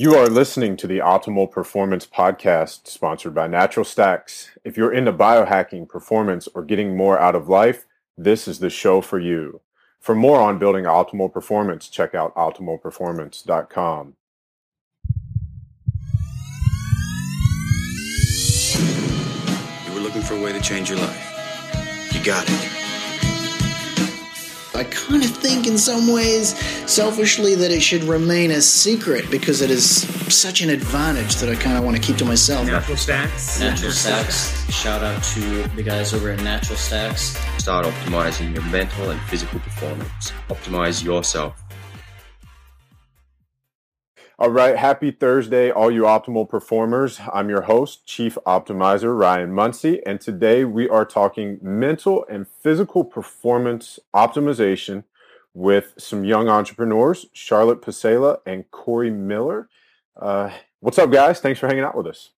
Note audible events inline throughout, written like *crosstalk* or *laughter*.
You are listening to the Optimal Performance Podcast, sponsored by Natural Stacks. If you're into biohacking, performance, or getting more out of life, this is the show for you. For more on building optimal performance, check out optimalperformance.com. You were looking for a way to change your life. You got it. I kind of think, in some ways, selfishly, that it should remain a secret because it is such an advantage that I kind of want to keep to myself. Natural Stacks. Natural Stacks. Shout out to the guys over at Natural Stacks. Start optimizing your mental and physical performance. Optimize yourself. All right, happy Thursday, all you optimal performers. I'm your host, Chief Optimizer Ryan Munsey, and today we are talking mental and physical performance optimization with some young entrepreneurs, Charlotte Pasela and Corey Miller. Uh, what's up, guys? Thanks for hanging out with us.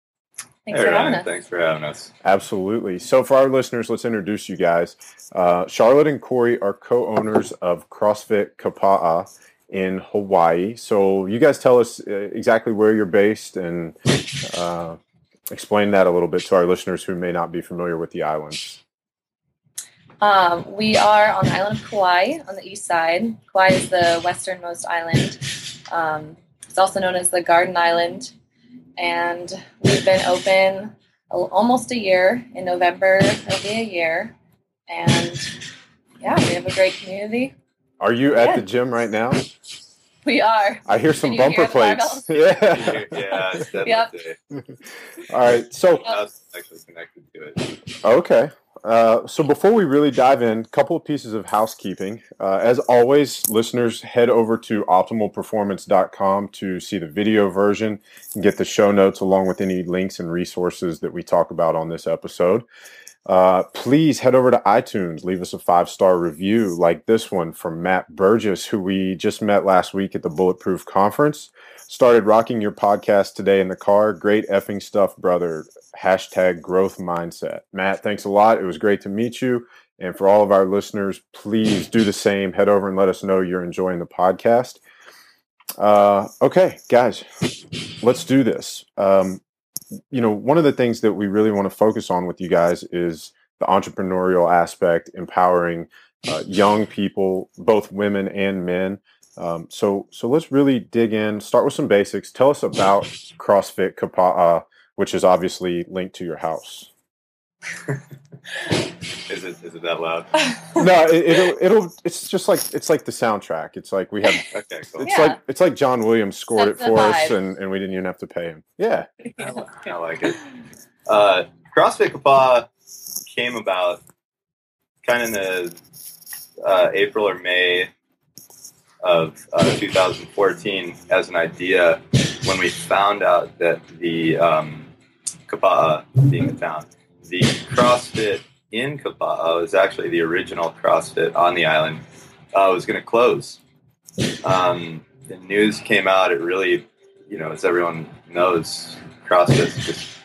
Thanks hey, for Ryan, having us. Thanks for having us. Absolutely. So, for our listeners, let's introduce you guys. Uh, Charlotte and Corey are co owners of CrossFit Kapa'a in Hawaii. So you guys tell us uh, exactly where you're based and uh, explain that a little bit to our listeners who may not be familiar with the islands. Um, we are on the island of Kauai on the east side. Kauai is the westernmost island. Um, it's also known as the Garden Island. And we've been open almost a year. In November, it'll be a year. And yeah, we have a great community. Are you at the gym right now? We are. I hear some bumper plates. *laughs* yeah. yeah. Yep. All right. So actually connected to it. Okay. Uh, so before we really dive in, a couple of pieces of housekeeping. Uh, as always, listeners head over to optimalperformance.com to see the video version and get the show notes along with any links and resources that we talk about on this episode. Uh, please head over to iTunes, leave us a five star review like this one from Matt Burgess, who we just met last week at the Bulletproof Conference. Started rocking your podcast today in the car. Great effing stuff, brother. Hashtag growth mindset. Matt, thanks a lot. It was great to meet you. And for all of our listeners, please do the same. Head over and let us know you're enjoying the podcast. Uh, okay, guys, let's do this. Um, you know, one of the things that we really want to focus on with you guys is the entrepreneurial aspect, empowering uh, young people, both women and men. Um, so, so let's really dig in. Start with some basics. Tell us about *laughs* CrossFit Kapa'a, which is obviously linked to your house. *laughs* is it is it that loud? *laughs* no, it, will it'll it's just like it's like the soundtrack. It's like we have *laughs* okay, cool. It's yeah. like it's like John Williams scored That's it for us, and, and we didn't even have to pay him. Yeah, I, I like it. Uh, CrossFit Kapa'a came about kind of in the uh, April or May of uh, 2014 as an idea when we found out that the um, Kapa'a being a town the CrossFit in Kapa'a was actually the original CrossFit on the island. Uh, was going to close. Um, the news came out. It really, you know, as everyone knows, CrossFit is just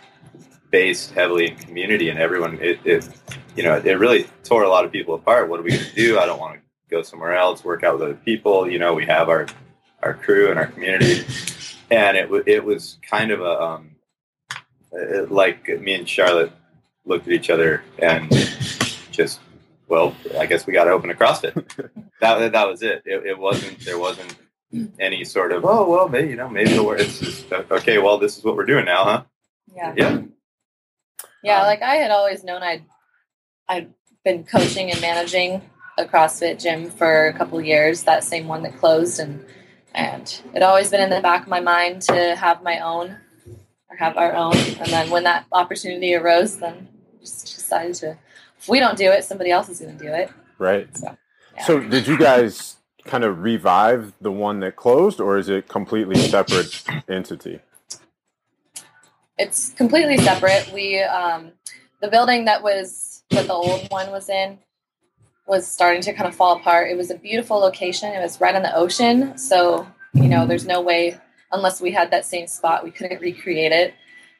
based heavily in community, and everyone, it, it, you know, it really tore a lot of people apart. What are we going to do? I don't want to go somewhere else, work out with other people. You know, we have our our crew and our community, and it it was kind of a um, it, like me and Charlotte looked at each other and just, well, I guess we got to open a CrossFit. *laughs* that that was it. it. It wasn't. There wasn't any sort of oh well maybe you know maybe it'll work. It's just okay. Well, this is what we're doing now, huh? Yeah. Yeah. Yeah. Um, like I had always known I'd I'd been coaching and managing a CrossFit gym for a couple years. That same one that closed and and it always been in the back of my mind to have my own or have our own. And then when that opportunity arose, then just decided to if we don't do it, somebody else is going to do it. Right. So, yeah. so did you guys kind of revive the one that closed, or is it completely separate entity? It's completely separate. We um, the building that was that the old one was in was starting to kind of fall apart. It was a beautiful location. It was right on the ocean, so you know, there's no way unless we had that same spot, we couldn't recreate it.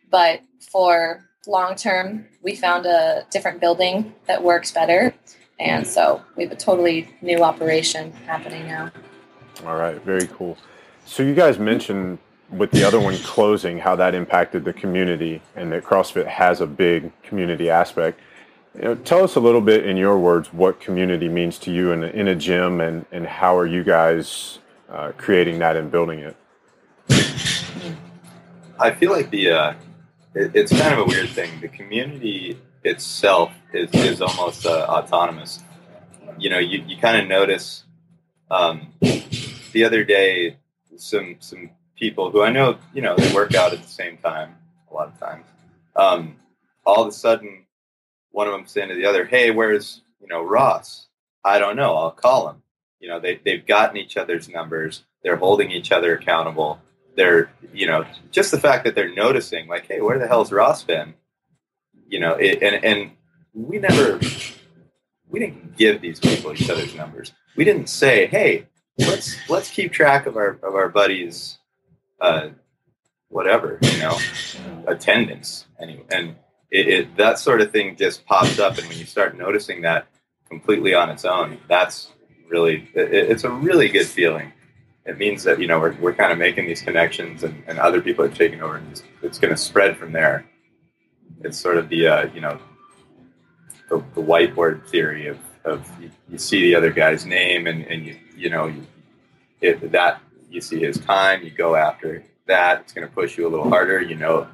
But for long term, we found a different building that works better. And so we have a totally new operation happening now. All right, very cool. So you guys mentioned with the other one closing, how that impacted the community, and that CrossFit has a big community aspect. You know, tell us a little bit in your words what community means to you in a, in a gym, and and how are you guys uh, creating that and building it? I feel like the uh, it, it's kind of a weird thing. The community itself is, is almost uh, autonomous. You know, you, you kind of notice um, the other day some some people who I know, you know, they work out at the same time a lot of times. Um, all of a sudden, one of them saying to the other, "Hey, where's you know Ross? I don't know. I'll call him." You know, they they've gotten each other's numbers. They're holding each other accountable. They're you know just the fact that they're noticing, like, "Hey, where the hell's Ross been?" You know, it, and and we never we didn't give these people each other's numbers. We didn't say, "Hey, let's let's keep track of our of our buddies, uh, whatever you know, attendance." Anyway, and it, it, that sort of thing just pops up, and when you start noticing that completely on its own, that's really it, it's a really good feeling. It means that you know we're we're kind of making these connections, and, and other people are taking over, and it's, it's going to spread from there. It's sort of the uh, you know the, the whiteboard theory of, of you, you, see the other guy's name and, and you, you know, you, that you see his time, you go after that. It's going to push you a little harder. You know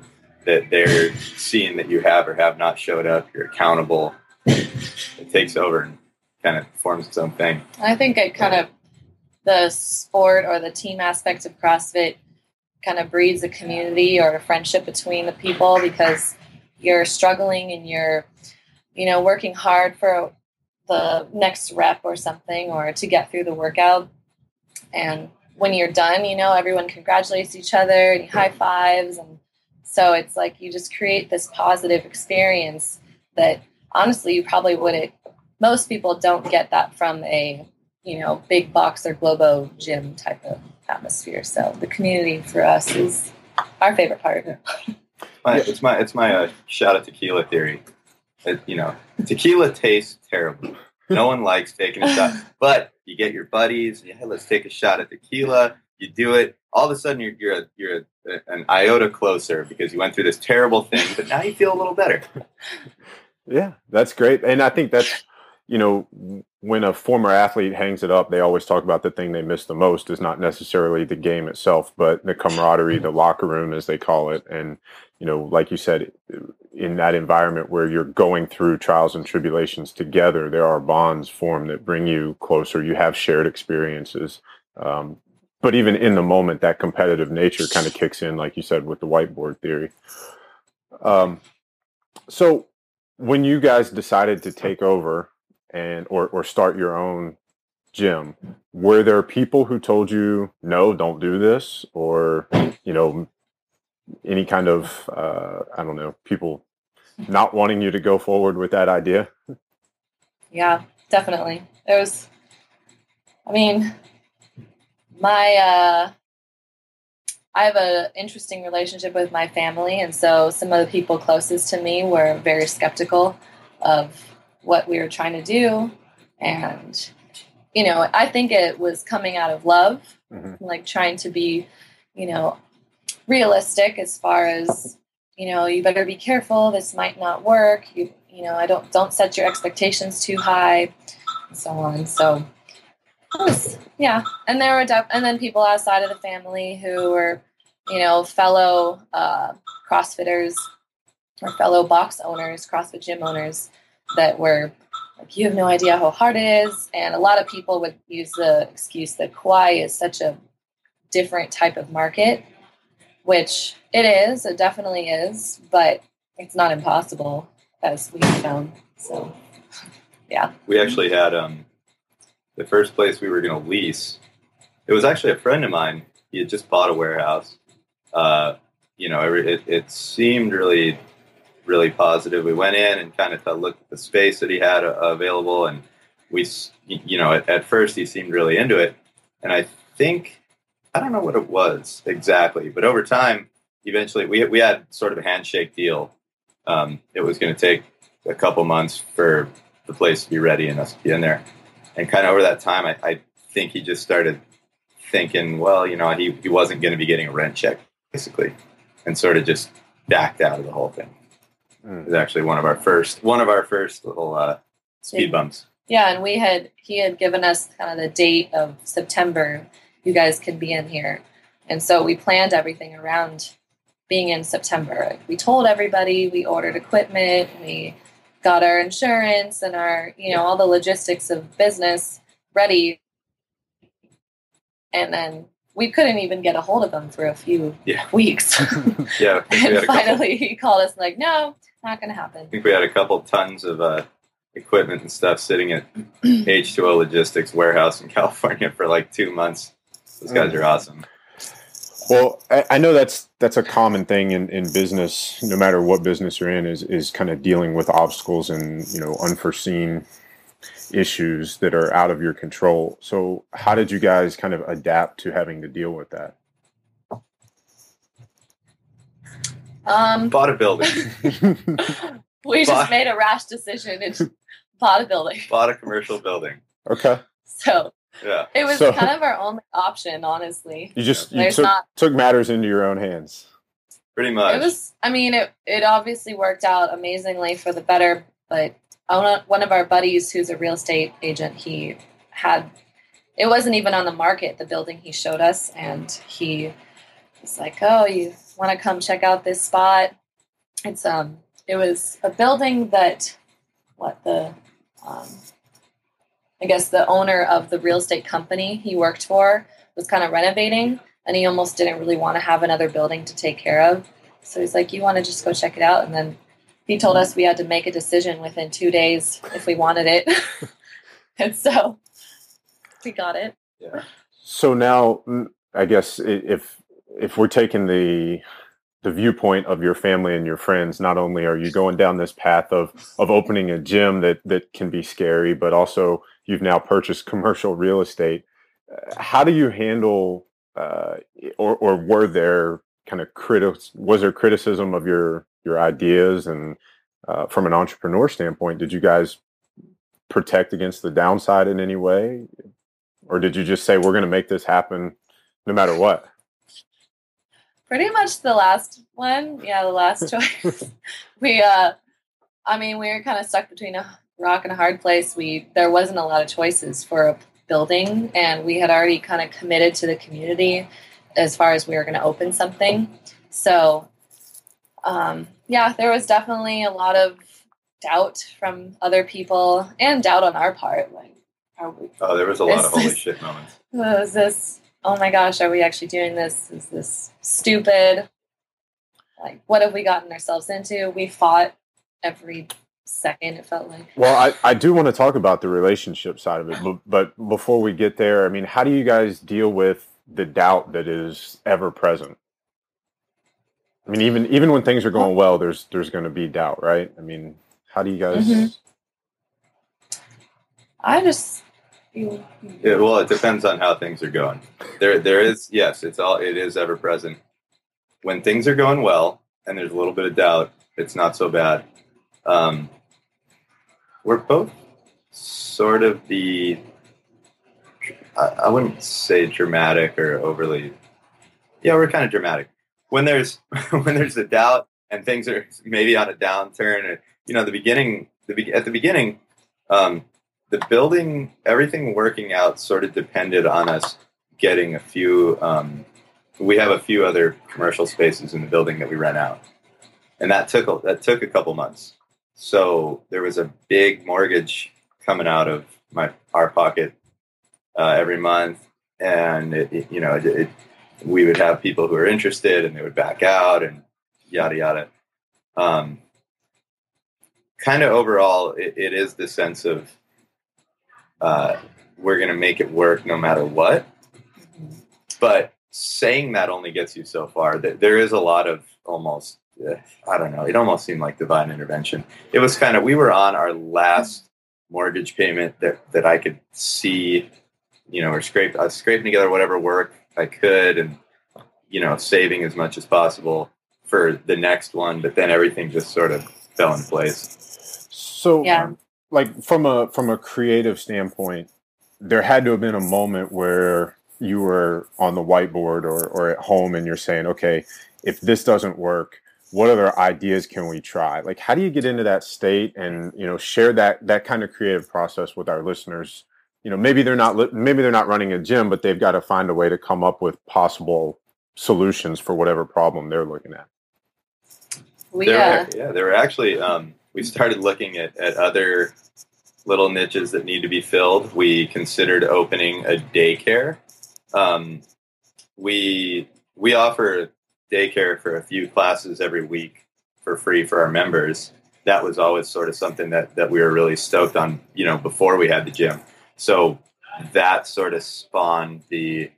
that they're seeing that you have or have not showed up. You're accountable. It takes over and kind of forms its own thing. I think it kind of the sport or the team aspect of CrossFit kind of breeds a community or a friendship between the people because you're struggling and you're you know, working hard for the next rep or something or to get through the workout. And when you're done, you know, everyone congratulates each other and high fives. And so it's like you just create this positive experience that honestly you probably wouldn't, most people don't get that from a, you know, big box or Globo gym type of atmosphere. So the community for us is our favorite part. my, it's my, it's my uh, shot at tequila theory. It, you know, tequila tastes terrible. No *laughs* one likes taking a shot, but you get your buddies. Yeah, let's take a shot at tequila. You do it. All of a sudden, you're you're a, you're a, an iota closer because you went through this terrible thing, but now you feel a little better. *laughs* Yeah, that's great, and I think that's you know when a former athlete hangs it up, they always talk about the thing they miss the most is not necessarily the game itself, but the camaraderie, the locker room, as they call it, and you know, like you said, in that environment where you're going through trials and tribulations together, there are bonds formed that bring you closer. You have shared experiences. Um, but even in the moment, that competitive nature kind of kicks in, like you said, with the whiteboard theory. Um, so when you guys decided to take over and or, or start your own gym, were there people who told you, no, don't do this? Or, you know, any kind of uh, I don't know people not wanting you to go forward with that idea? Yeah, definitely. There was, I mean, my uh, I have an interesting relationship with my family, and so some of the people closest to me were very skeptical of what we were trying to do, and you know, I think it was coming out of love, mm-hmm. like trying to be, you know, realistic as far as you know you better be careful this might not work you you know i don't don't set your expectations too high and so on so was, yeah and there were def- and then people outside of the family who were you know fellow uh, crossfitters or fellow box owners crossfit gym owners that were like you have no idea how hard it is and a lot of people would use the excuse that Kauai is such a different type of market which it is, it definitely is, but it's not impossible as we found. So, yeah. We actually had um, the first place we were going to lease. It was actually a friend of mine. He had just bought a warehouse. Uh, you know, it, it seemed really, really positive. We went in and kind of looked at the space that he had uh, available, and we, you know, at, at first he seemed really into it, and I think I don't know what it was exactly, but over time, eventually, we we had sort of a handshake deal. Um, it was going to take a couple months for the place to be ready and us to be in there. And kind of over that time, I, I think he just started thinking, well, you know, he, he wasn't going to be getting a rent check basically, and sort of just backed out of the whole thing. Mm. It was actually one of our first one of our first little uh, speed bumps. Yeah, and we had he had given us kind of the date of September. You guys could be in here, and so we planned everything around being in September. We told everybody. We ordered equipment. We got our insurance and our you know all the logistics of business ready, and then we couldn't even get a hold of them for a few Yeah. weeks. *laughs* Yeah, I we *laughs* had and finally, he called us like, "No, not going to happen." I think we had a couple tons of uh, equipment and stuff sitting at *clears throat* H2O Logistics warehouse in *laughs* California for like two months. Those guys are awesome. Well, I, I know that's that's a common thing in, in business, no matter what business you're in, is is kind of dealing with obstacles and you know unforeseen issues that are out of your control. So, how did you guys kind of adapt to having to deal with that? Um, *laughs* Bought a building, *laughs* we Bye. just made a rash decision and bought a building. *laughs* bought a commercial building. okay, So Yeah, it was So- kind of our only option, honestly. you just you took, not- took matters into your own hands. pretty much. It was, I mean, it, it obviously worked out amazingly for the better, but one of- one of our buddies who's a real estate agent, he had, it wasn't even on the market, the building he showed us, and he was like, oh, you want to come check out this spot? It's, um, it was a building that, what, the, um, I guess the owner of the real estate company he worked for was kind of renovating and he almost didn't really want to have another building to take care of. So he's like, "You want to just go check it out?" And then he told us we had to make a decision within two days if we wanted it, *laughs* and so we got it. Yeah. So now, mm, I guess if if we're taking the the viewpoint of your family and your friends, not only are you going down this path of of opening a gym that that can be scary, but also you've now purchased *laughs* commercial real estate. Uh, How do you handle, uh, or or were there kind of critics? Was there criticism of your your ideas and uh, from an entrepreneur standpoint? Did you guys protect against the downside in any way? or did you just say we're going to make this happen no matter what Pretty much the last one, yeah, the last *laughs* choice. we, uh, I mean, we were kind of stuck between a rock and a hard place. We there wasn't a lot of choices for a building, and we had already kind of committed to the community as far as we were going to open something. So, um, yeah, there was definitely a lot of doubt from other people and doubt on our part. Like, are we oh, there was a lot of holy is- shit moments. *laughs* is this oh my gosh are we actually doing this? Is this stupid? Like what have we gotten ourselves into? We fought every second it felt like. Well I, I do want to talk about the relationship side of it but, but before we get there i mean how do you guys deal with the doubt that is ever present? I mean even even when things are going well there's there's going to be doubt right? I mean how do you guys Mhm. i just Well, it depends on how things are going. There, there is yes, it's all it is ever present. When things are going well and there's a little bit of doubt, it's not so bad. Um, we're both sort of the I, I wouldn't say dramatic or overly. Yeah, we're kind of dramatic when there's *laughs* when there's a doubt and things are maybe on a downturn. Or, you know, the beginning, the be- at the beginning, um, the building, everything working out sort of depended on us getting a few. Um, we have a few other commercial spaces in the building that we rent out, and that took a, that took a couple months. So there was a big mortgage coming out of my our pocket uh, every month, and it, it- you know it, it, we would have people who were interested, and they would back out, and yada yada. Um, kind of overall, it is the sense of uh, we're going to make it work no matter what. But saying that only gets you so far. There there is a lot of almost, uh, I don't know, it almost seemed like divine intervention. It was kind of, we were on our last mortgage payment that, that I could see, you know, or scrape, I was scraping together whatever work I could and, you know, saving as much as possible for the next one. But then everything just sort of fell in place. so Yeah. Like from a from a creative standpoint there had to have been a moment where you were on the whiteboard or, or at home and you're saying, okay, if this doesn't work, what other ideas can we try? Like, how do you get into that state and you know share that that kind of creative process with our listeners? You know, maybe they're not maybe they're not running a gym, but they've got to find a way to come up with possible solutions for whatever problem they're looking at. We There uh, yeah, there were actually. Um, we started looking at, at other little niches that need to be filled. We considered opening a daycare. Um, we we offer daycare for a few classes every week for free for our members. That was always sort of something that that we were really stoked on. You know, before we had the gym, so that sort of spawned the.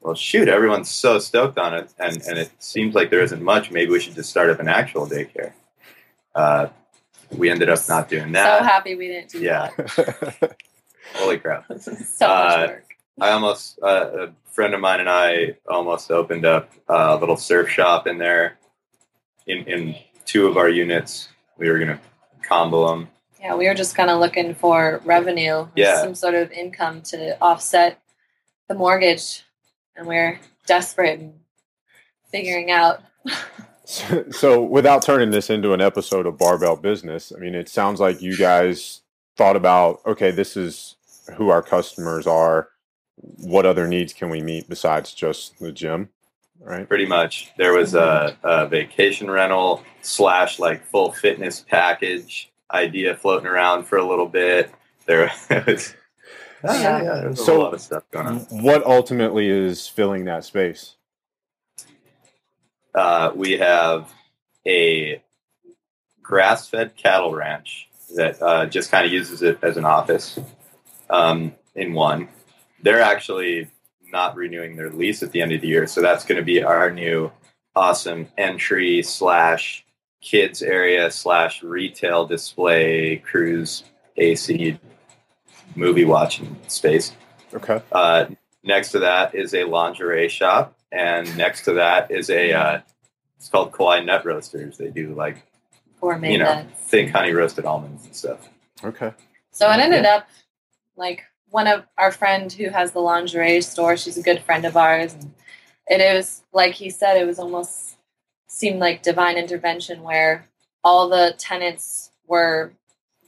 Well, shoot! Everyone's so stoked on it, and and it seems like there isn't much. Maybe we should just start up an actual daycare. Uh, we ended up not doing that. so happy we didn't do Yeah. *laughs* Holy crap! *laughs* so Uh, much work. I almost uh, a friend of mine and I almost opened up a little surf shop in there. In in two of our units, we were gonna combo them. Yeah, we were just kind of looking for revenue, Yeah. some sort of income to offset the mortgage, and we're desperate and figuring out. *laughs* So, *laughs* so without turning this into an episode of barbell business i mean it sounds like you guys thought about okay this is who our customers are what other needs can we meet besides just the gym right Pretty much, there was a, a vacation rental slash like full fitness package idea floating around for a little bit. There *laughs* was, Yeah. yeah, there was So- a lot of stuff going on. what ultimately is filling that space uh, we have a grass-fed cattle ranch that uh, just kind of uses it as an office um, in one. They're actually not renewing their lease at the end of the year, so that's going to be our new awesome entry slash kids area slash retail display cruise AC movie watching space. okay Uh, next to that is a lingerie shop, and next to that is a uh, it's called Kauai Nut Roasters. They do like Gourmet you know nuts. thick honey roasted almonds and stuff. okay So it ended up like one of our friend who has the lingerie store. She's a good friend of ours, and it is like he said. It was almost seemed like divine intervention where all the tenants were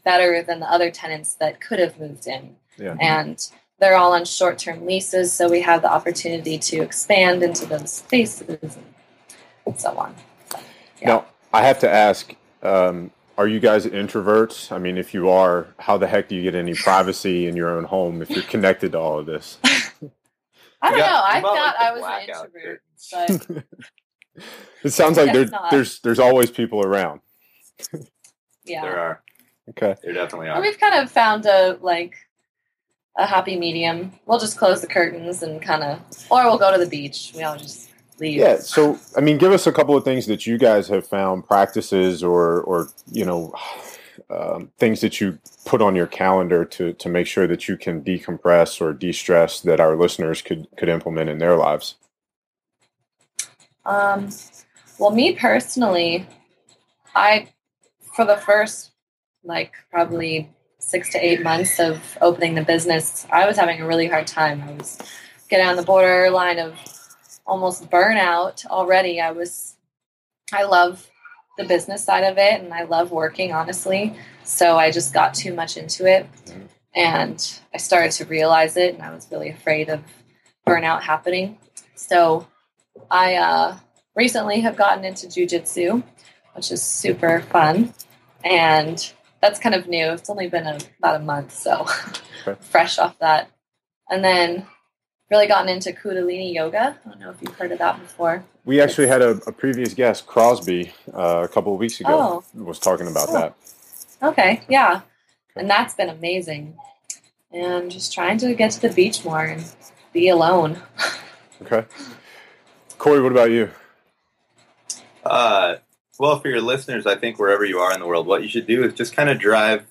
better than the other tenants that could have moved in, yeah and they're all on short-term leases. So we have the opportunity to expand into those spaces and so on. Yeah. now i have to ask um, are you guys introverts i mean if you are how the heck do you get any privacy in your own home if you're connected to all of this *laughs* I don't got- know. I thought like, I was an introvert, curtains. but *laughs* *laughs* it sounds like there, there's there's always people around yeah. There are. okay There definitely And are. we've kind of found a like a happy medium. We'll just close the curtains and kind of, or we'll go to the beach. We all just leave. Yeah. So, I mean, give us a couple of things that you guys have found, practices or, or you know, um, things that you put on your calendar to to make sure that you can decompress or de-stress that our listeners could could implement in their lives. Um, well, me personally, I for the first like probably six to eight months of opening the business, I was having a really hard time. I was getting on the borderline of almost burnout already. I was, I love the business side of it and I love working, honestly. So I just got too much into it and I started to realize it and I was really afraid of burnout happening. So I uh, recently have gotten into jujitsu, which is super fun. And that's kind of new. It's only been a, about a month, so Okay. *laughs* fresh off that. And then really gotten into Kundalini yoga. I don't know if you've heard of that before. We actually had a, a previous guest, Crosby, uh, a couple of weeks ago, was talking about Oh. that. Okay, yeah. And that's been amazing. And just trying to get to the beach more and be alone. *laughs* Okay. Corey, what about you? Uh, well, for your listeners, I think wherever you are in the world, what you should do is just kind of drive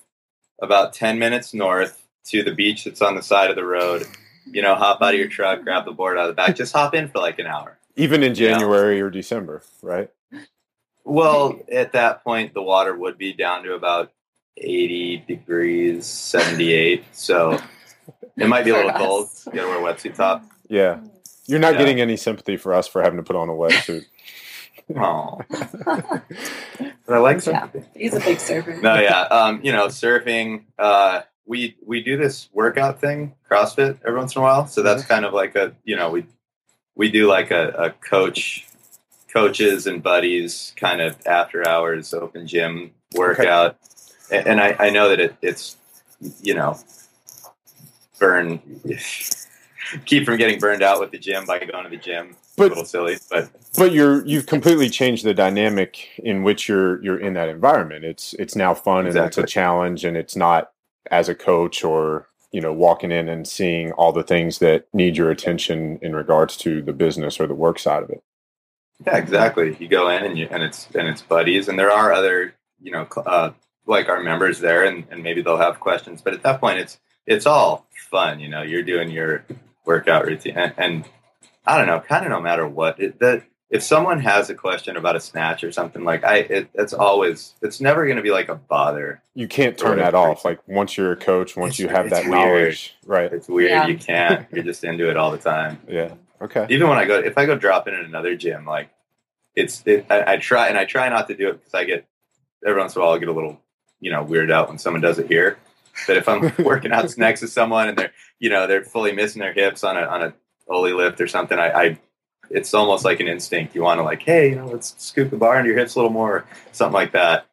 about 10 minutes north to the beach that's on the side of the road. You know, hop out of your truck, grab the board out of the back, just hop in for like an hour. Even in Yeah. January or December, right? Well, at that point, the water would be down to about 80 degrees, 78. So it might be a little For cold. You gotta wear a wetsuit top. Yeah. You're not Yeah. getting any sympathy for us for having to put on a wetsuit. Oh, but I like Yeah. He's a big surfer. No, yeah. Um, you know, surfing. Uh, we we do this workout thing, CrossFit, every once in a while. So that's kind of like a you know we we do like a, a coach, coaches and buddies kind of after hours open gym workout. A- And I, I know that it, it's you know burn *laughs* keep from getting burned out with the gym by going to the gym. But- a little silly, but But you're you've completely changed the dynamic in which you're you're in that environment. It's it's now fun and it's a challenge and it's not as a coach or you know walking in and seeing all the things that need your attention in regards to the business or the work side of it. Yeah, exactly. You go in and you and it's and it's buddies, and there are other you know uh, like our members there, and, and maybe they'll have questions. But at that point, it's it's all fun. You know, you're doing your workout routine, and, and I don't know, kind of no matter what. It, that if someone has a question about a snatch or something like I, it, it's always it's never going to be like a bother. You can't turn that off. Like once you're a coach, once It's- you have that weird. knowledge, right? It's weird. Yeah. You can't. You're just into it all the time. Yeah. Okay. even when I go, if I go drop in at another gym, like it's, it, I, I try and I try not to do it because I get every once in a while I get a little, you know, weirded out when someone does it here. But if I'm *laughs* working out next to someone and they're, you know, they're fully missing their hips on a on a Oly lift or something, I, I it's almost like an instinct. You want to like, hey, you know, let's scoop the bar into your hips a little more, something like that.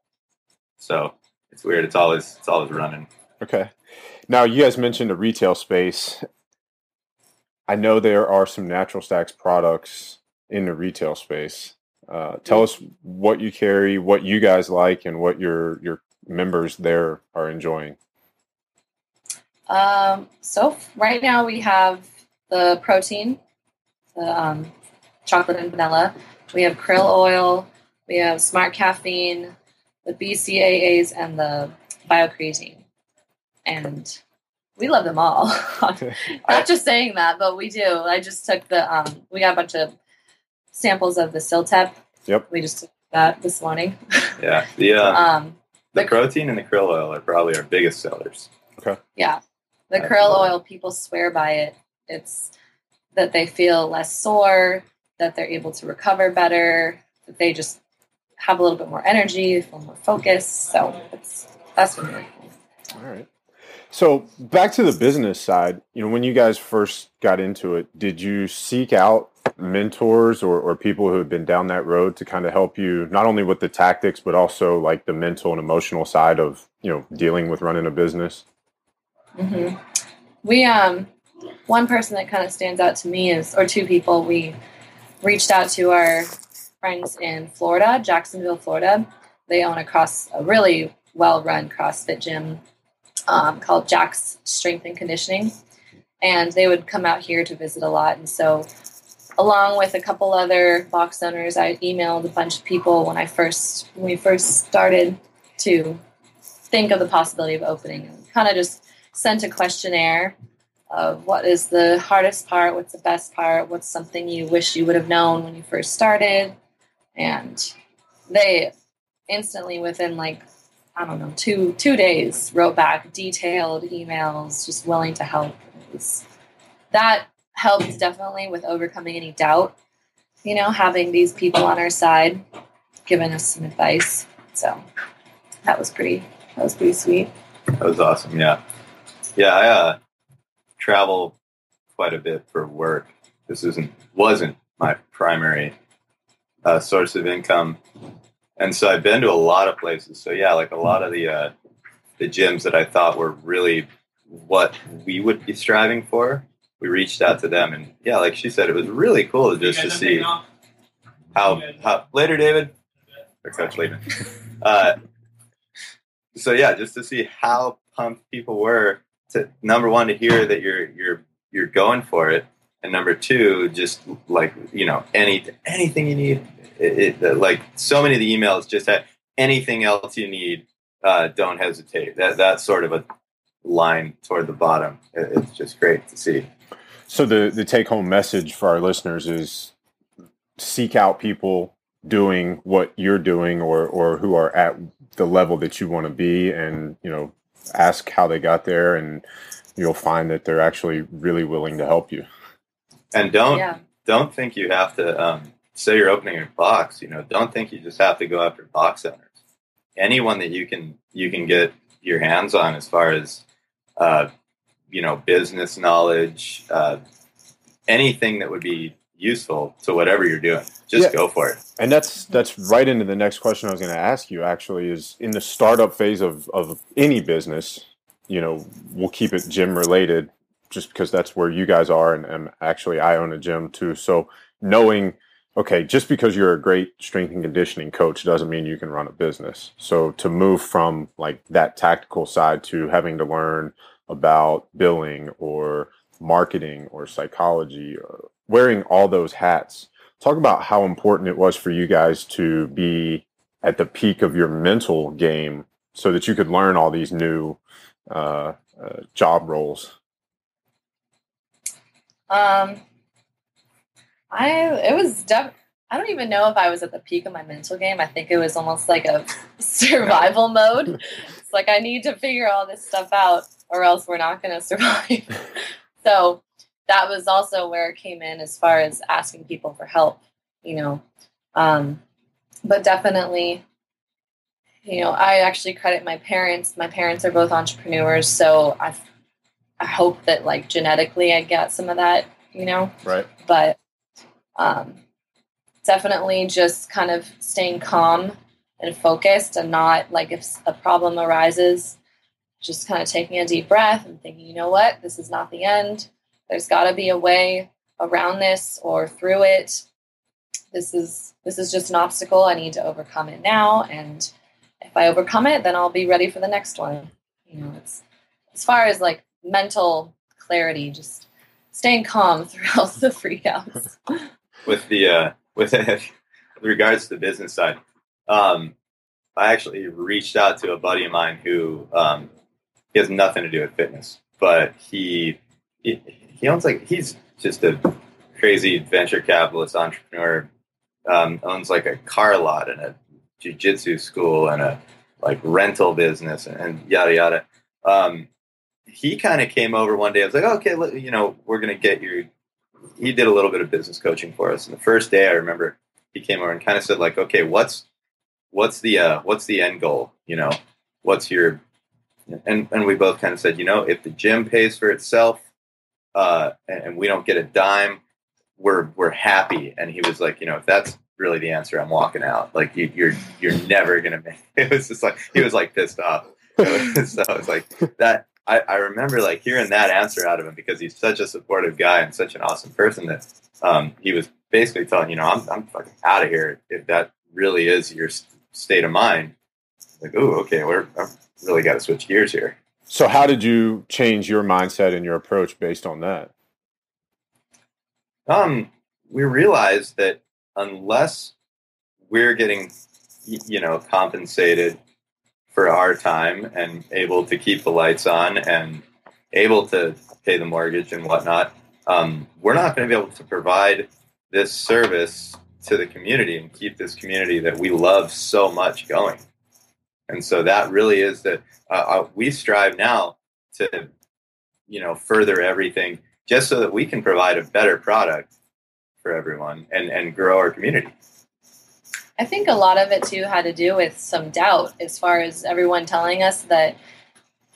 So it's weird. It's always it's always running. Okay. Now you guys mentioned a retail space. I know there are some Natural Stacks products in the retail space. Uh, tell us what you carry, what you guys like, and what your your members there are enjoying. Um, so right now we have the protein, the um, chocolate and vanilla. We have krill oil. We have smart caffeine, the BCAAs, and the biocreatine. And we love them all. *laughs* *laughs* Not just saying that, but we do. I just took the. Um, we got a bunch of samples of the CILTEP. Yep. We just took that this morning. *laughs* Yeah. The uh, Um, the protein and the krill oil are probably our biggest sellers. Okay. Yeah. The That's krill oil, people swear by it. It's that they feel less sore, that they're able to recover better, that they just have a little bit more energy, feel more focused. So it's that's been really cool. All right. So back to the business side, you know, when you guys first got into it, did you seek out mentors or, or people who had been down that road to kind of help you not only with the tactics but also like the mental and emotional side of you know dealing with running a business? Mm-hmm. We um one person that kind of stands out to me is or two people we reached out to our friends in Florida, Jacksonville, Florida. They own a cross a really well run CrossFit gym um, called Jack's Strength and Conditioning, and they would come out here to visit a lot. And so, along with a couple other box owners, I emailed a bunch of people when I first when we first started to think of the possibility of opening, and kind of just sent a questionnaire of what is the hardest part, what's the best part, what's something you wish you would have known when you first started, and they instantly within like I don't know two two days wrote back detailed emails, just willing to help. Was, that helped definitely with overcoming any doubt. You know, having these people on our side, giving us some advice. So that was pretty that was pretty sweet. That was awesome. Yeah, yeah. I uh, travel quite a bit for work. This isn't wasn't my primary uh, source of income, and so I've been to a lot of places. So yeah, like a lot of the uh, the gyms that I thought were really what we would be striving for. We reached out to them, and yeah, like she said, it was really cool just to see how how later, David or Coach Lehman. Uh, so yeah, just to see how pumped people were to number one to hear that you're you're you're going for it, and number two, just like you know any anything you need. It, it, like so many of the emails just had anything else you need. Uh, don't hesitate. That that's sort of a line toward the bottom. It, it's just great to see. So the the take home message for our listeners is seek out people doing what you're doing or or who are at the level that you want to be and you know ask how they got there and you'll find that they're actually really willing to help you. And don't yeah. don't think you have to um, say you're opening a box. You know, don't think you just have to go after box owners. Anyone that you can you can get your hands on as far as uh, you know business knowledge, uh, anything that would be useful to whatever you're doing. Just Yeah. go for it. And that's that's right into the next question I was going to ask you. Actually, is in the startup phase of of any business. You know, we'll keep it gym related, just because that's where you guys are, and, and actually I own a gym too. So knowing, okay, just because you're a great strength and conditioning coach doesn't mean you can run a business. So to move from like that tactical side to having to learn about billing or marketing or psychology or wearing all those hats talk about how important it was for you guys to be at the peak of your mental game so that you could learn all these new uh, uh, job roles. Um, I it was def- I don't even know if I was at the peak of my mental game. I think it was almost like a *laughs* survival mode. It's like I need to figure all this stuff out, or else we're not going *laughs* to survive. so that was also where it came in as far as asking people for help. You know, um, but definitely. You know, I actually credit my parents. My parents are both entrepreneurs, so I, I hope that like genetically I get some of that. You know, Right. but um, definitely just kind of staying calm and focused and not like if a problem arises just kind of taking a deep breath and thinking you know what this is not the end there's got to be a way around this or through it. This is this is just an obstacle i need to overcome it now and if i overcome it then i'll be ready for the next one. You know it's as far as like mental clarity just staying calm *laughs* throughout the freakouts *laughs* with the uh, with, *laughs* with regards to the business side, um, I actually reached out to a buddy of mine who um, he has nothing to do with fitness, but he he, he owns like he's just a crazy venture capitalist entrepreneur. Um, owns like a car lot and a jujitsu school and a like rental business and, and yada yada. Um, he kind of came over one day. I was like, okay, let- you know, we're gonna get your he did a little bit of business coaching for us. And the first day, I remember he came over and kind of said, like, okay, what's what's the uh, what's the end goal? You know, what's your and and we both kind of said, you know, if the gym pays for itself, uh, and, we don't get a dime, we're we're happy. And he was like, you know, if that's really the answer, I'm walking out. Like you, you're you're never gonna make. *laughs* It was just like he was like pissed off. *laughs* So I was like that. I, I remember like hearing that answer out of him because he's such a supportive guy and such an awesome person that um, he was basically telling you know I'm I'm fucking out of here if that really is your state of mind. Like oh okay we're I've really got to switch gears here. So, how did you change your mindset and your approach based on that? Um, we realized that unless we're getting you know compensated for our time and able to keep the lights on and able to pay the mortgage and whatnot, um, we're not going to be able to provide this service to the community and keep this community that we love so much going. And so that really is that uh, uh, we strive now to, you know, further everything just so that we can provide a better product for everyone and, and grow our community. I think a lot of it too had to do with some doubt as far as everyone telling us that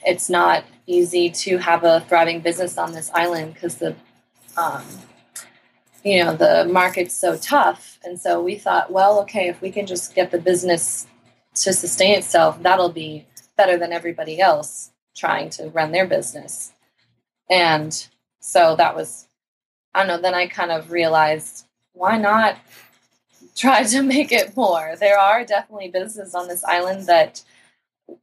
it's not easy to have a thriving business on this island because the um, you know the market's so tough and so we thought well okay if we can just get the business to sustain itself that'll be better than everybody else trying to run their business and so that was i don't know then i kind of realized why not *laughs* try to make it more. There are definitely businesses on this island that,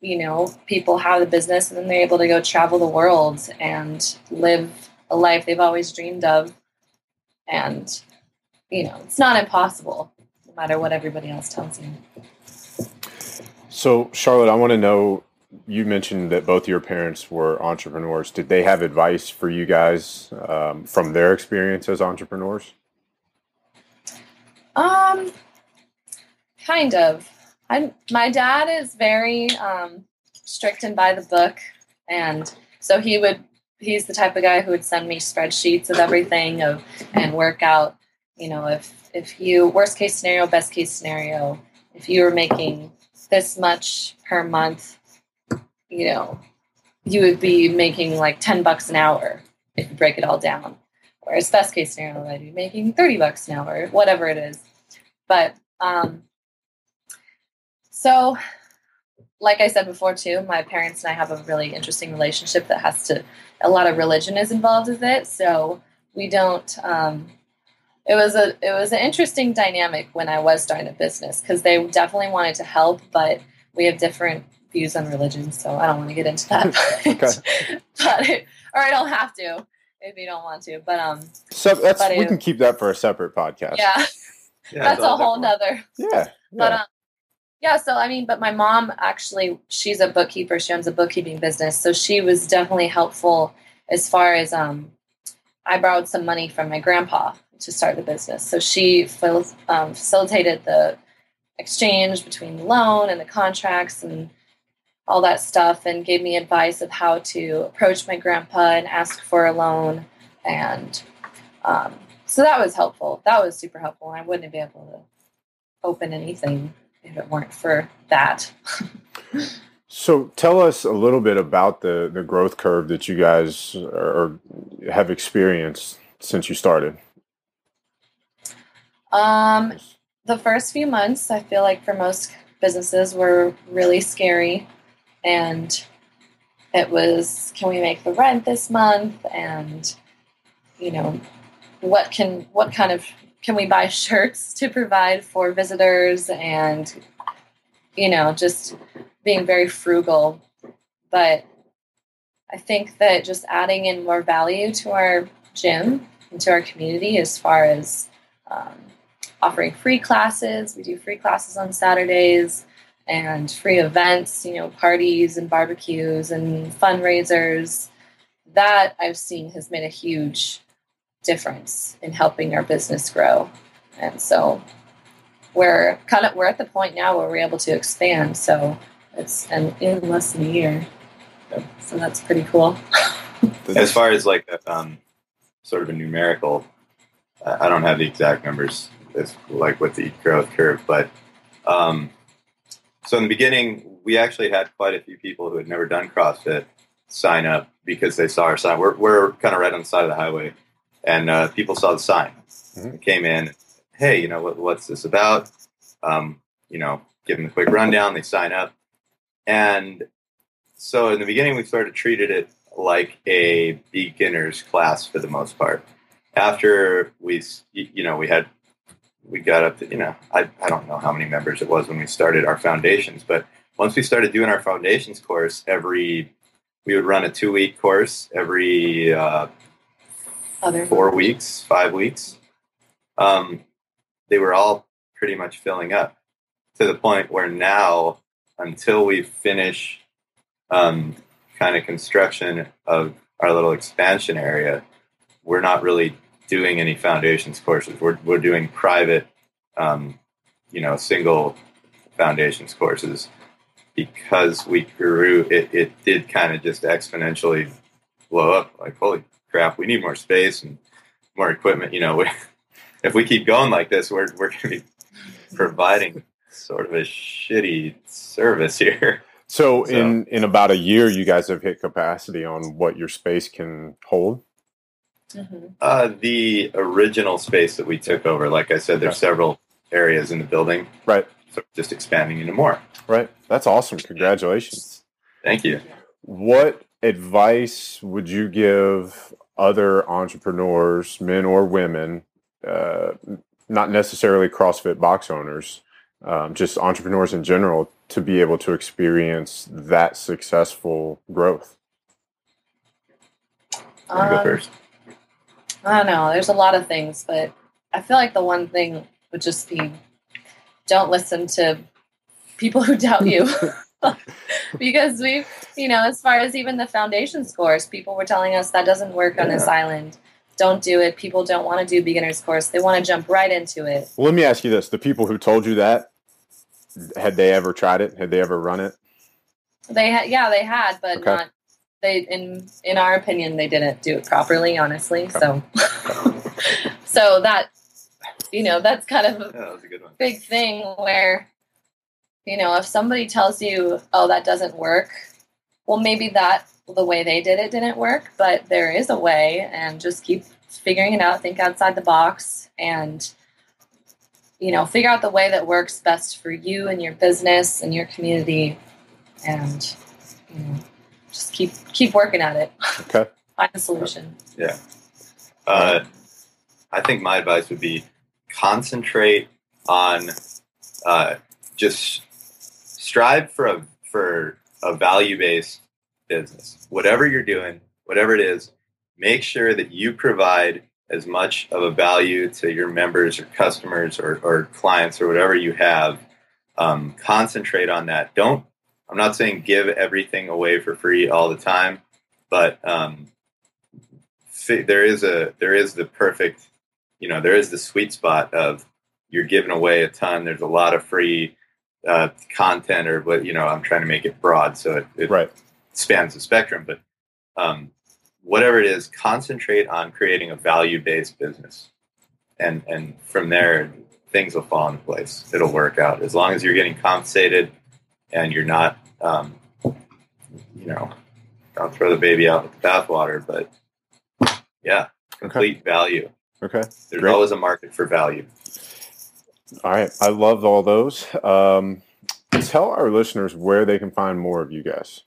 you know, people have the business and then they're able to go travel the world and live a life they've always dreamed of. And, you know, it's not impossible, no matter what everybody else tells you. So, Charlotte, I want to know you mentioned that both your parents were entrepreneurs. Did they have advice for you guys um, from their experience as entrepreneurs? Um, kind of. I my dad is very um, strict and by the book, and so he would he's the type of guy who would send me spreadsheets of everything of and work out. You know, if if you worst case scenario, best case scenario, if you were making this much per month, you know, you would be making like ten bucks an hour if you break it all down. Whereas best case scenario, I'd be making thirty bucks an hour, whatever it is. But um, so like I said before too, my parents and I have a really interesting relationship that has to a lot of religion is involved with it. So we don't um, it was a it was an interesting dynamic when I was starting a business because they definitely wanted to help, but we have different views on religion, so I don't want to get into that. *laughs* Okay. *laughs* but or I don't have to if you don't want to. But um, So that's But we it- can keep that for a separate podcast. yeah, Yeah, that's a whole different. nother Yeah. *laughs* but yeah. um, yeah so i mean but my mom actually she's a bookkeeper she owns a bookkeeping business so she was definitely helpful as far as um i borrowed some money from my grandpa to start the business so she um, facilitated the exchange between the loan and the contracts and all that stuff and gave me advice of how to approach my grandpa and ask for a loan and um, so that was helpful that was super helpful i wouldn't be able to open anything if it weren't for that. *laughs* So tell us a little bit about the the growth curve that you guys are, have experienced since you started. Um, the first few months, I feel like for most businesses, were really scary, and it was, can we make the rent this month? And you know, what can what kind of can we buy *laughs* shirts to provide for visitors? And you know, just being very frugal, but I think that just adding in more value to our gym and to our community as far as um, offering free classes. We do free classes on Saturdays and free events, you know, parties and barbecues and fundraisers. That I've seen has made a huge difference in helping our business grow. And so we're kind of we're at the point now where we're able to expand. So it's and in less than a year. So that's pretty cool. *laughs* As far as like um, sort of a numerical, I don't have the exact numbers. It's like with the growth curve, but um, so in the beginning, we actually had quite a few people who had never done CrossFit sign up because they saw our sign. We're, we're kind of right on the side of the highway, and uh, people saw the sign. Mhm. They came in, hey, you know what, what's this about? Um, you know, give them a quick rundown. They sign up, and so in the beginning, we sort of treated it like a beginner's class for the most part. After we, you know, we had, we got up to, you know, I, I don't know how many members it was when we started our foundations, but once we started doing our foundations course every, we would run a two week course every uh, Other four weeks, five weeks. Um, they were all pretty much filling up to the point where now, until we finish um, kind of construction of our little expansion area, we're not really doing any foundations courses. We're, we're doing private, um, you know, single foundations courses because we grew, it, it did kind of just exponentially blow up. Like, holy crap, we need more space and more equipment. You know, we, *laughs* if we keep going like this, we're, we're going to be providing sort of a shitty service here. So, So- in in about a year, you guys have hit capacity on what your space can hold. Mhm. Uh, the original space that we took over, like I said, there's Okay. several areas in the building, Right. so just expanding into more. Right. That's awesome. Congratulations. Thank you. What advice would you give other entrepreneurs, men or women, uh, not necessarily CrossFit box owners, um, just entrepreneurs in general, to be able to experience that successful growth? You can go Um, first. I don't know. There's a lot of things, but I feel like the one thing would just be don't listen to people who doubt you. *laughs* *laughs* because we, you know, as far as even the foundation scores, people were telling us that doesn't work on this island. Don't do it. People don't want to do beginner's course. They want to jump right into it. Well, let me ask you this: the people who told you that, had they ever tried it? Had they ever run it? They had, yeah, they had, but Okay. not. They in in our opinion they didn't do it properly honestly so. *laughs* So that you know that's kind of a Yeah, a good one. big thing where you know if somebody tells you oh that doesn't work well maybe that the way they did it didn't work but there is a way and just keep figuring it out think outside the box and you know figure out the way that works best for you and your business and your community and you know just keep keep working at it Okay. *laughs* find a solution Yeah. Uh, I think my advice would be concentrate on uh, just strive for a for a value based business. Whatever you're doing, whatever it is, make sure that you provide as much of a value to your members or customers or, or clients or whatever you have. Um, concentrate on that. Don't. I'm not saying give everything away for free all the time, but um, there is a there is the perfect you know there is the sweet spot of you're giving away a ton. There's a lot of free uh, content or what you know i'm trying to make it broad so it, it Right. spans the spectrum but um, whatever it is concentrate on creating a value based business. And and from there things will fall into place. It'll work out. As long as you're getting compensated and you're not um, you know i'll throw the baby out with the bathwater but yeah complete value Okay. there's Great. always a market for value All right. I love all those. Um, tell our listeners where they can find more of you guys.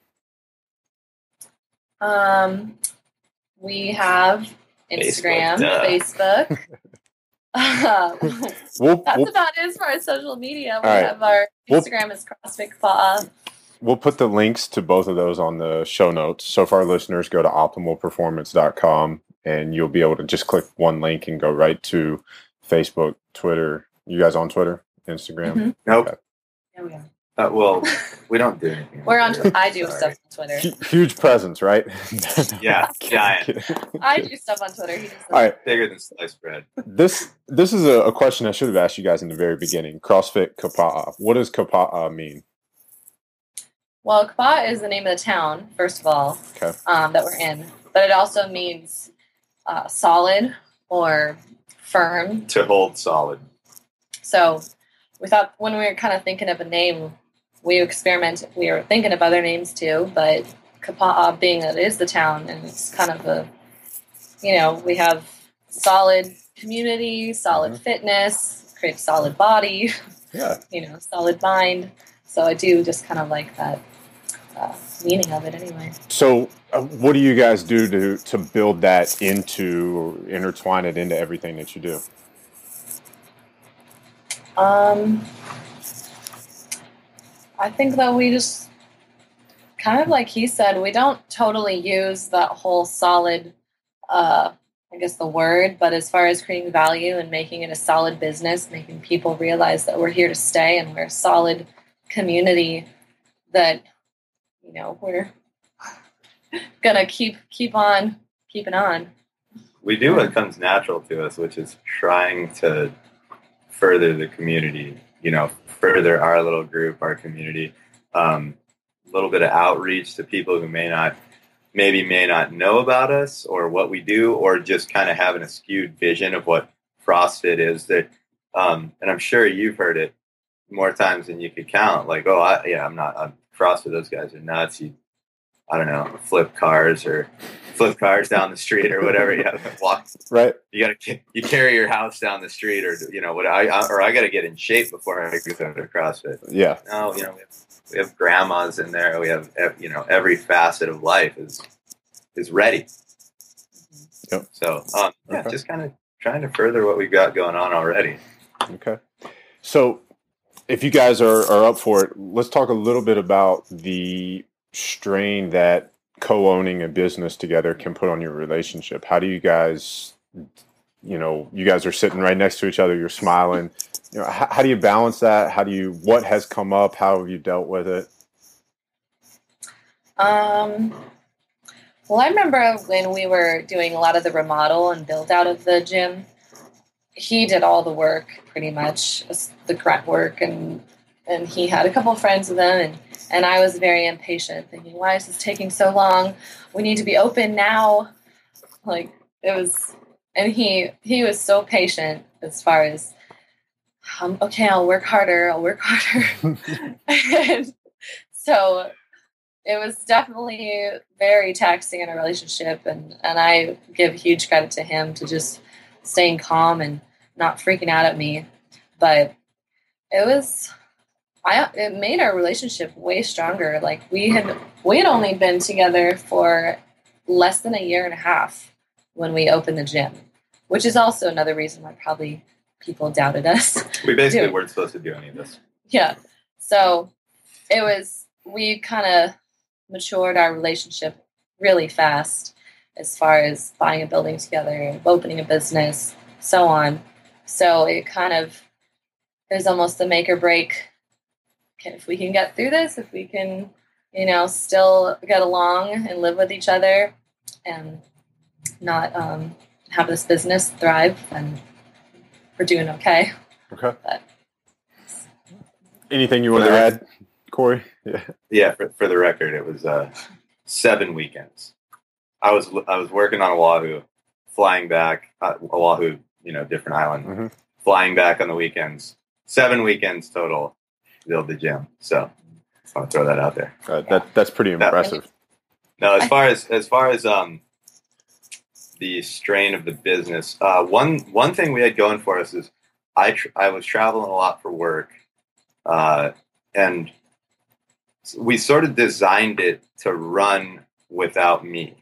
Um, we have Instagram, *laughs* Facebook. *laughs* We'll, that's we'll, about it as far as social media. We All right. have our Well- Instagram is CrossFit Kapa'a. we'll put the links to both of those on the show notes. So for our listeners, go to optimalperformance.com and you'll be able to just click one link and go right to Facebook, Twitter. You guys on Twitter, Instagram? Mhm. nope Yeah, we are. Uh, well *laughs* we don't do anything We're on. Twitter. I do Sorry. stuff on Twitter. Hu- Huge presence, right? *laughs* Yeah, giant. I do stuff on Twitter. He does All right. bigger than sliced bread This this is a, a question I should have asked you guys in the very beginning. CrossFit Kapa'a. What does Kapa'a mean? Well, Kapa'a is the name of the town, first of all, Okay. um, that we're in. But it also means uh, solid or firm. to hold solid So we thought when we were kind of thinking of a name, we experiment. We were thinking of other names too, but Kapa'a being that it is the town and it's kind of a, you know, we have solid community, solid fitness, create solid body, Yeah. *laughs* you know, solid mind. So I do just kind of like that uh, meaning of it anyway. So, uh, what do you guys do to to build that into or intertwine it into everything that you do? Um, I think that we just kind of like he said, we don't totally use that whole solid, uh, I guess the word, but as far as creating value and making it a solid business, making people realize that we're here to stay and we're a solid community that, you know, we're *laughs* gonna keep keep on keeping on. we do what comes natural to us which is trying to further the community you know further our little group our community um, a little bit of outreach to people who may not maybe may not know about us or what we do or just kind of having a skewed vision of what CrossFit is that um, and I'm sure you've heard it more times than you could count like oh I, yeah I'm not I'm CrossFit those guys are nuts you I don't know flip cars or flip cars down the street or whatever you have to *laughs* walk Right. you gotta you carry your house down the street or you know what I, I or I gotta get in shape before I go to CrossFit Yeah. no you know we have, we have grandmas in there we have you know every facet of life is is ready Yep. so um, yeah Okay. just kind of trying to further what we've got going on already Okay. So, if you guys are, are up for it, let's talk a little bit about the strain that co owning a business together can put on your relationship. How do you guys, you know, you guys are sitting right next to each other, you're smiling. You know, how, how do you balance that? How do you, what has come up? How have you dealt with it? Um, well, I remember when we were doing a lot of the remodel and build out of the gym, he did all the work pretty much, the grunt work and and he had a couple of friends with him, and and I was very impatient, thinking, why is this taking so long? We need to be open now. Like it was, and he he was so patient as far as, um, okay, I'll work harder. I'll work harder. *laughs* and so it was definitely very taxing in a relationship and and I give huge credit to him to just staying calm and not freaking out at me but it was I it made our relationship way stronger like we had we had only been together for less than a year and a half when we opened the gym which is also another reason why probably people doubted us *laughs* We basically weren't supposed to do any of this. yeah. So it was, we kind of matured our relationship really fast as far as buying a building together, opening a business, so on. So it kind of, it was almost the make or break. Okay, if we can get through this, if we can, you know, still get along and live with each other and not um, have this business thrive, then we're doing okay. Okay. But- Anything you want to add, Corey? Yeah. Yeah, for, for the record, it was uh, seven weekends. I was I was working on Oahu, flying back uh, Oahu, you know, different island, Mhm. flying back on the weekends. Seven weekends total to build the gym. So just want to throw that out there. Uh, that that's pretty impressive. No, as far as as far as um the strain of the business, uh, one one thing we had going for us is I tr- I was traveling a lot for work, uh, and we sort of designed it to run without me.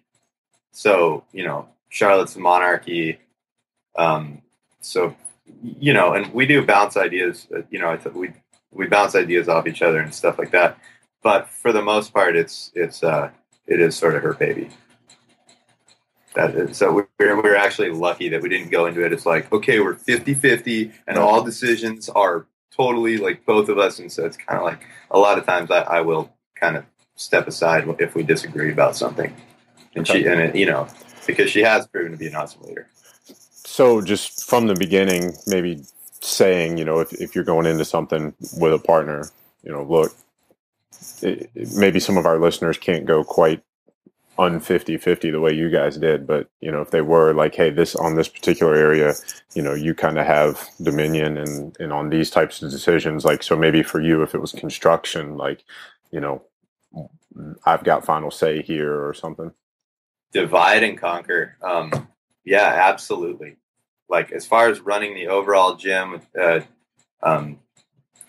So you know, Charlotte's monarchy. Um, so you know, and we do bounce ideas. uh, You know, I we we bounce ideas off each other and stuff like that. But for the most part, it's it's uh, it is sort of her baby. That so we're, we're actually lucky that we didn't go into it. It's like, okay, we're 50 50 and all decisions are totally like both of us. And so it's kind of like a lot of times I, I will kind of step aside if we disagree about something. And she, and it, you know, because she has proven to be an awesome leader. So just from the beginning, maybe saying, you know, if, if you're going into something with a partner, you know, look, it, it- maybe some of our listeners can't go quite un 50 50 the way you guys did, but, you know, if they were like, hey, this on this particular area, you know, you kind of have dominion and, and on these types of decisions, like, so maybe for you, if it was construction, like, you know, I've got final say here or something. divide and conquer. Um, yeah, absolutely. Like as far as running the overall gym, uh, um,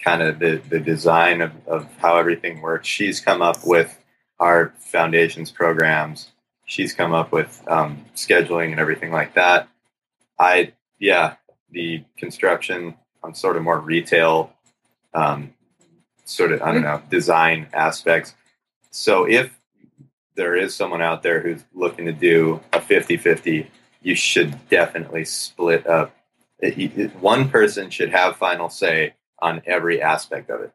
kind of the the design of, of how everything works. She's come up with our foundations programs. She's come up with um, scheduling and everything like that. I yeah, the construction on sort of more retail, um, sort of I don't know design aspects. So if there is someone out there who's looking to do a 50-50 you should definitely split up It- it- one person should have final say on every aspect of it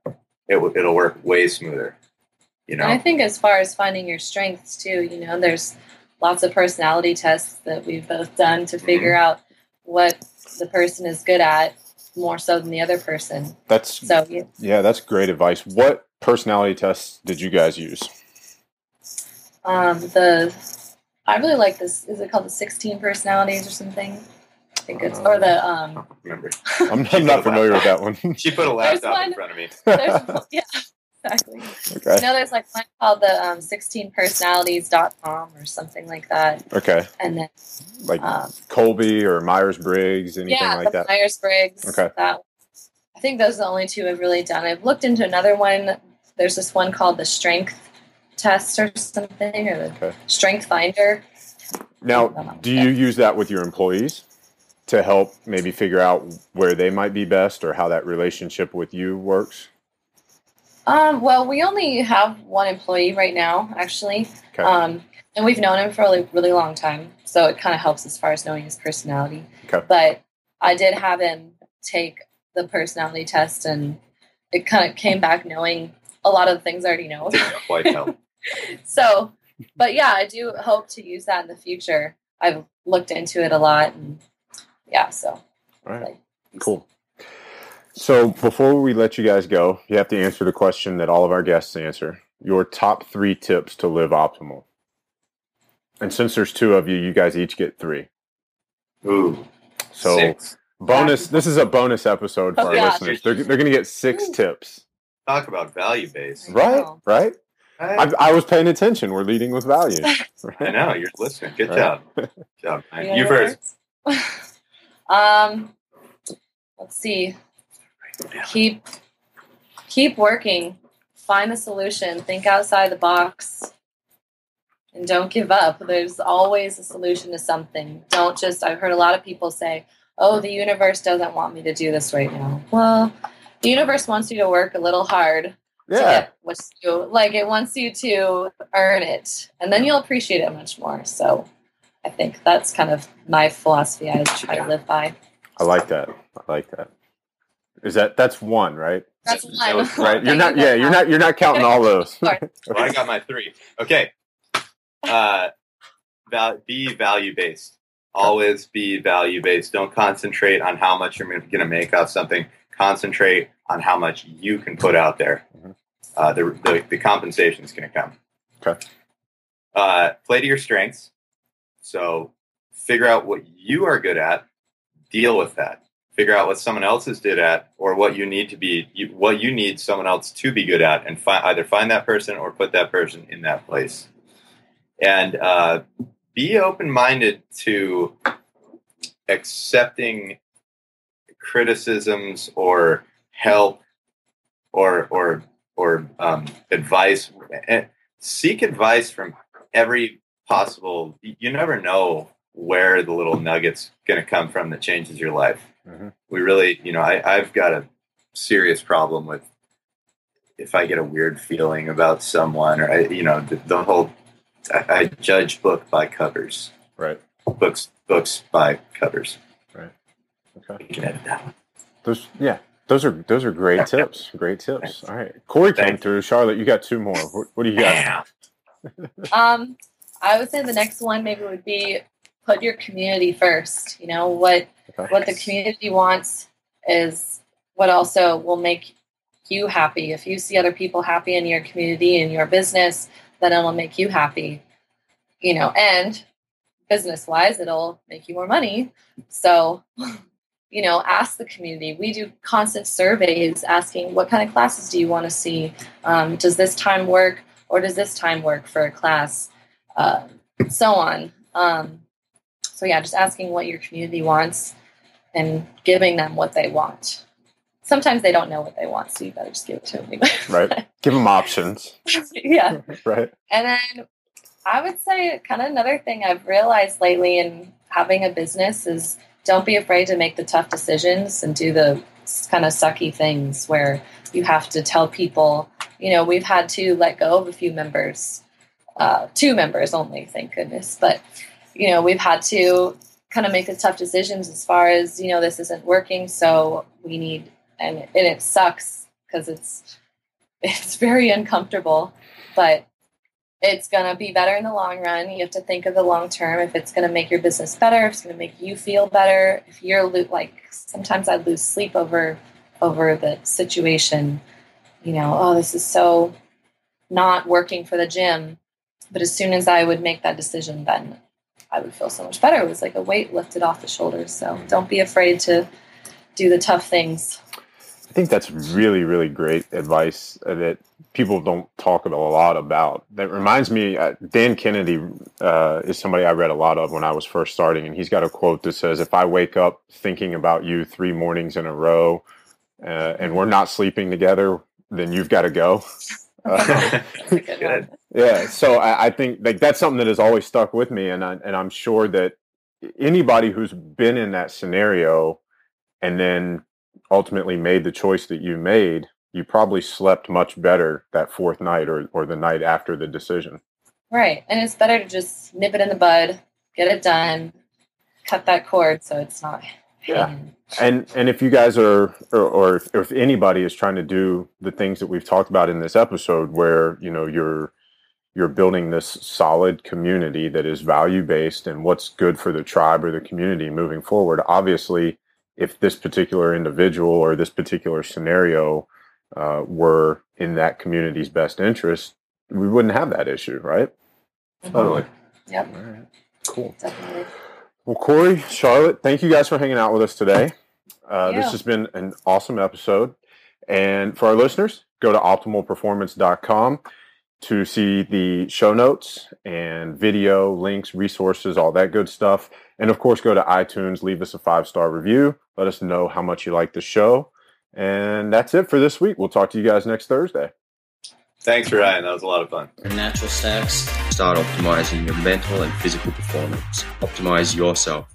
it w- it'll work way smoother you know And I think as far as finding your strengths too, you know, there's lots of personality tests that we've both done to figure out what the person is good at more so than the other person. That's So yeah, Yeah, that's great advice. What personality tests did you guys use? um, the I really like this. Is it called the 16 personalities or something? I think it's or the um. don't remember *laughs* I'm, I'm not familiar with that one. *laughs* she put a laptop in front of me *laughs* yeah, exactly. okay. You know, there's like one called the um, 16personalities.com or something like that, Okay. and then Like um, Kolbe or Myers Briggs, anything yeah, like that. Myers Briggs. Okay. That I think those are the only two I've really done. I've looked into another one. There's this one called the Strength Test or something, or the Okay. Strength Finder. Now, do you use that with your employees to help maybe figure out where they might be best or how that relationship with you works? Um, well, we only have one employee right now, actually, Okay. um, and we've known him for a really, really long time, so it kind of helps as far as knowing his personality. Okay. But I did have him take the personality test, and it kind of came back knowing a lot of the things I already know. Didn't quite help so, but yeah, I do hope to use that in the future. I've looked into it a lot, and yeah, so All right. Cool. So before we let you guys go, you have to answer the question that all of our guests answer. Your top three tips to live optimal. And since there's two of you, you guys each get three. Ooh, So six. bonus. This is a bonus episode for Oh, our gosh. listeners. They're, they're going to get six tips. Talk about value based. Right. Right. I, I, I was paying attention. We're leading with value. *laughs* I know you're listening. Good Right. job. Good job. *laughs* man. Yeah, You first. *laughs* um, let's see. Keep keep working. Find the solution. Think outside the box. And don't give up. There's always a solution to something. Don't just I've heard a lot of people say, "Oh, the universe doesn't want me to do this right now." Well, the universe wants you to work a little hard to Yeah. get what's due. Like it wants you to earn it, and then you'll appreciate it much more. So, I think that's kind of my philosophy. I try to live by. I like that. I like that. Is that that's one, right? That's That one. was *laughs* Right. You're not. Yeah. You're not. You're not counting all *laughs* those. Sorry. *laughs* Well, I got my three. Okay. Uh, val- be value based. Always be value based. Don't concentrate on how much you're going to make off something. Concentrate on how much you can put out there. Mhm. Uh, the, the the compensation is going to come. Okay. Uh, play to your strengths. So figure out what you are good at. Deal with that. Figure out what someone else is good at, or what you need to be, you, what you need someone else to be good at, and fi- either find that person or put that person in that place. And uh, be open minded to accepting criticisms or help or or or um, advice. Eh, Seek advice from every possible. You never know where the little nuggets going to come from that changes your life. Mhm. We really, you know, I, I've got a serious problem with if I get a weird feeling about someone, or I, you know, the, the whole. I, I judge book by covers. Right. Books, books by covers. Right? Okay. You can edit that one. Those. Yeah. Those are those are great *laughs* tips. Great tips. All right. Corey came Thanks. through. Charlotte, you got two more. What, what do you got? *laughs* Um, I would say the next one maybe would be put your community first. You know what Okay. what the community wants is what also will make you happy. If you see other people happy in your community and your business, then it'll make you happy. You know, and business wise, it'll make you more money. So, you know, ask the community. We do constant surveys asking what kind of classes do you want to see? Um, does this time work or does this time work for a class? Uh, so on. Um, so, yeah, just asking what your community wants and giving them what they want. Sometimes they don't know what they want, so you better just give it to them. anyway. Right. *laughs* Give them options. *laughs* yeah. *laughs* Right. And then I would say kind of another thing I've realized lately in having a business is don't be afraid to make the tough decisions and do the kind of sucky things where you have to tell people, you know, we've had to let go of a few members, uh, two members only, thank goodness. But, you know, we've had to kind of make the tough decisions as far as, you know, this isn't working. So we need, and, and it sucks because it's, *laughs* it's very uncomfortable, but it's going to be better in the long run. You have to think of the long term. If it's going to make your business better, if it's going to make you feel better, if you're like sometimes I lose sleep over over the situation. You know, oh, this is so not working for the gym. But as soon as I would make that decision, then I would feel so much better. It was like a weight lifted off the shoulders. So don't be afraid to do the tough things. I think that's really, really great advice that people don't talk a lot about. That reminds me, uh, Dan Kennedy uh, is somebody I read a lot of when I was first starting, and he's got a quote that says, "If I wake up thinking about you three mornings in a row, uh, and we're not sleeping together, then you've got to go." *laughs* Uh, That's a good, Good. one. yeah, so I, I think like that's something that has always stuck with me, and I, and I'm sure that anybody who's been in that scenario and then ultimately made the choice that you made, you probably slept much better that fourth night or or the night after the decision. Right. And it's better to just nip it in the bud, get it done, cut that cord so it's not Yeah. And and if you guys are or, or if, or if anybody is trying to do the things that we've talked about in this episode where, you know, you're you're building this solid community that is value based and what's good for the tribe or the community moving forward, obviously if this particular individual or this particular scenario uh, were in that community's best interest, we wouldn't have that issue, right? Totally. Yep, All right. Cool. definitely. Well, Corey, Charlotte, thank you guys for hanging out with us today. Uh, this has been an awesome episode. And for our listeners, go to optimalperformance.com to see the show notes and video, links, resources, all that good stuff. And of course, go to iTunes, leave us a five star review. Let us know how much you like the show. And that's it for this week. We'll talk to you guys next Thursday. Thanks, Ryan. That was a lot of fun. Natural stacks. Start optimizing your mental and physical performance. Optimize yourself.